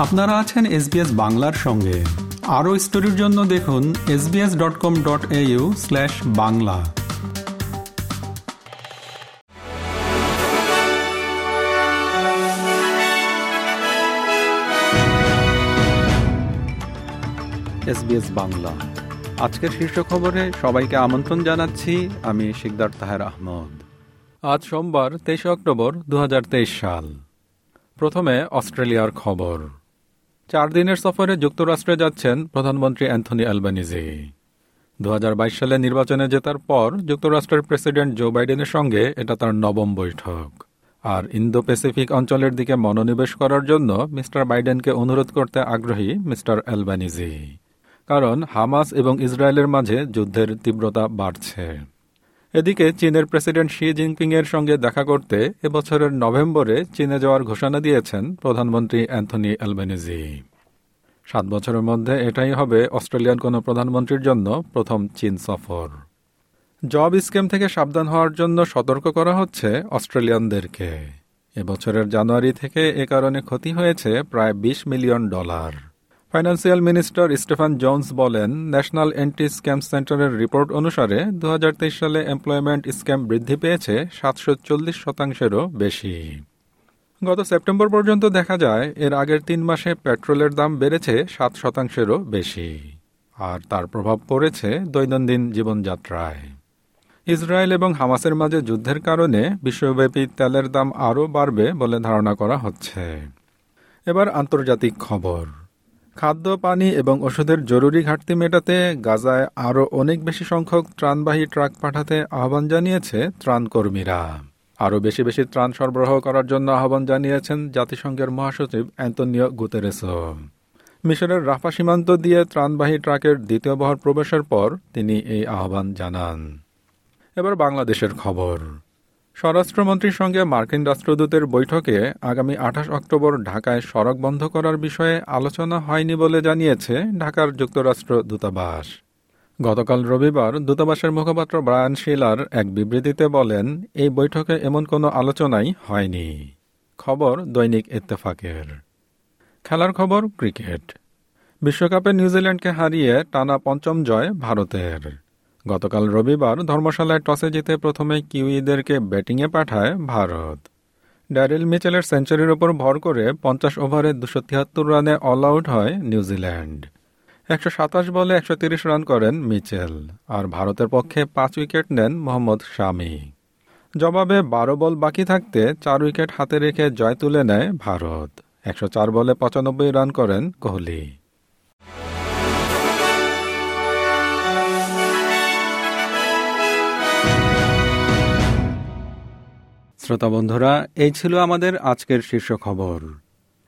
আপনারা আছেন এসবিএস বাংলার সঙ্গে। আরও স্টোরির জন্য দেখুন SBS dot com dot au slash Bangla. SBS Bangla. আজকের শীর্ষ খবরে সবাইকে আমন্ত্রণ জানাচ্ছি, আমি শিকদার তাহের আহমদ। আজ সোমবার তেইশে অক্টোবর দু হাজার তেইশ সাল। প্রথমে অস্ট্রেলিয়ার খবর। চার দিনের সফরে যুক্তরাষ্ট্রে যাচ্ছেন প্রধানমন্ত্রী অ্যান্থনি অ্যালবানিজি দু হাজার বাইশ সালে নির্বাচনে জেতার পর যুক্তরাষ্ট্রের প্রেসিডেন্ট জো বাইডেনের সঙ্গে এটা তার নবম বৈঠক। আর ইন্দো প্যাসিফিক অঞ্চলের দিকে মনোনিবেশ করার জন্য মিস্টার বাইডেনকে অনুরোধ করতে আগ্রহী মিস্টার অ্যালবানিজি কারণ হামাস এবং ইসরায়েলের মাঝে যুদ্ধের তীব্রতা বাড়ছে। এদিকে চীনের প্রেসিডেন্ট শি জিনপিং এর সঙ্গে দেখা করতে এবছরের নভেম্বরে চীনে যাওয়ার ঘোষণা দিয়েছেন প্রধানমন্ত্রী অ্যান্থনি অ্যালবেনিজি সাত বছরের মধ্যে এটাই হবে অস্ট্রেলিয়ান কোনো প্রধানমন্ত্রীর জন্য প্রথম চীন সফর। জব স্ক্যাম থেকে সাবধান হওয়ার জন্য সতর্ক করা হচ্ছে অস্ট্রেলিয়ানদেরকে। এবছরের জানুয়ারি থেকে এ কারণে ক্ষতি হয়েছে প্রায় ২০ million dollar. Financial minister Stephen Jones বলেন, ন্যাশনাল এন্টি স্ক্যাম সেন্টারের রিপোর্ট অনুসারে দুহাজার তেইশ সালে এমপ্লয়মেন্ট স্ক্যাম বৃদ্ধি পেয়েছে সাতশো চল্লিশ শতাংশেরও বেশি। গত সেপ্টেম্বর পর্যন্ত দেখা যায়, এর আগের তিন মাসে পেট্রোলের দাম বেড়েছে সাত শতাংশেরও বেশি, আর তার প্রভাব পড়েছে দৈনন্দিন জীবনযাত্রায়। ইসরায়েল এবং হামাসের মাঝে যুদ্ধের কারণে বিশ্বব্যাপী তেলের দাম আরও বাড়বে বলে ধারণা করা হচ্ছে। এবার আন্তর্জাতিক খবর। খাদ্য, পানি এবং ওষুধের জরুরি ঘাটতি মেটাতে গাজায় আরও অনেক বেশি সংখ্যক ত্রাণবাহী ট্রাক পাঠাতে আহ্বান জানিয়েছে ত্রাণকর্মীরা। আরও বেশি বেশি ত্রাণ সরবরাহ করার জন্য আহ্বান জানিয়েছেন জাতিসংঘের মহাসচিব অ্যান্তনিও গুতেরেসো মিশরের রাফা সীমান্ত দিয়ে ত্রাণবাহী ট্রাকের দ্বিতীয় বহর প্রবেশের পর তিনি এই আহ্বান জানান। এবার বাংলাদেশের খবর। স্বরাষ্ট্রমন্ত্রীর সঙ্গে মার্কিন রাষ্ট্রদূতের বৈঠকে আগামী আঠাশ অক্টোবর ঢাকায় সড়ক বন্ধ করার বিষয়ে আলোচনা হয়নি বলে জানিয়েছে ঢাকার যুক্তরাষ্ট্র দূতাবাস। গতকাল রবিবার দূতাবাসের মুখপাত্র ব্রায়ান শিলার এক বিবৃতিতে বলেন, এই বৈঠকে এমন কোনো আলোচনাই হয়নি। খবর দৈনিক ইত্তেফাকের। খেলার খবর, ক্রিকেট। বিশ্বকাপে নিউজিল্যান্ডকে হারিয়ে টানা পঞ্চম জয় ভারতের। গতকাল রবিবার ধর্মশালায় টসে জিতে প্রথমে কিউইদেরকে ব্যাটিংয়ে পাঠায় ভারত। ড্যারিল মিচেলের সেঞ্চুরির ওপর ভর করে পঞ্চাশ ওভারে দুশো তিয়াত্তর রানে অল আউট হয় নিউজিল্যান্ড। একশো সাতাশ বলে একশো তিরিশ রান করেন মিচেল, আর ভারতের পক্ষে পাঁচ উইকেট নেন মোহাম্মদ শামি। জবাবে বারো বল বাকি থাকতে চার উইকেট হাতে রেখে জয় তুলে নেয় ভারত। একশো চার বলে পঁচানব্বই রান করেন কোহলি। শ্রোতা বন্ধুরা, এই ছিল আমাদের আজকের শীর্ষ খবর।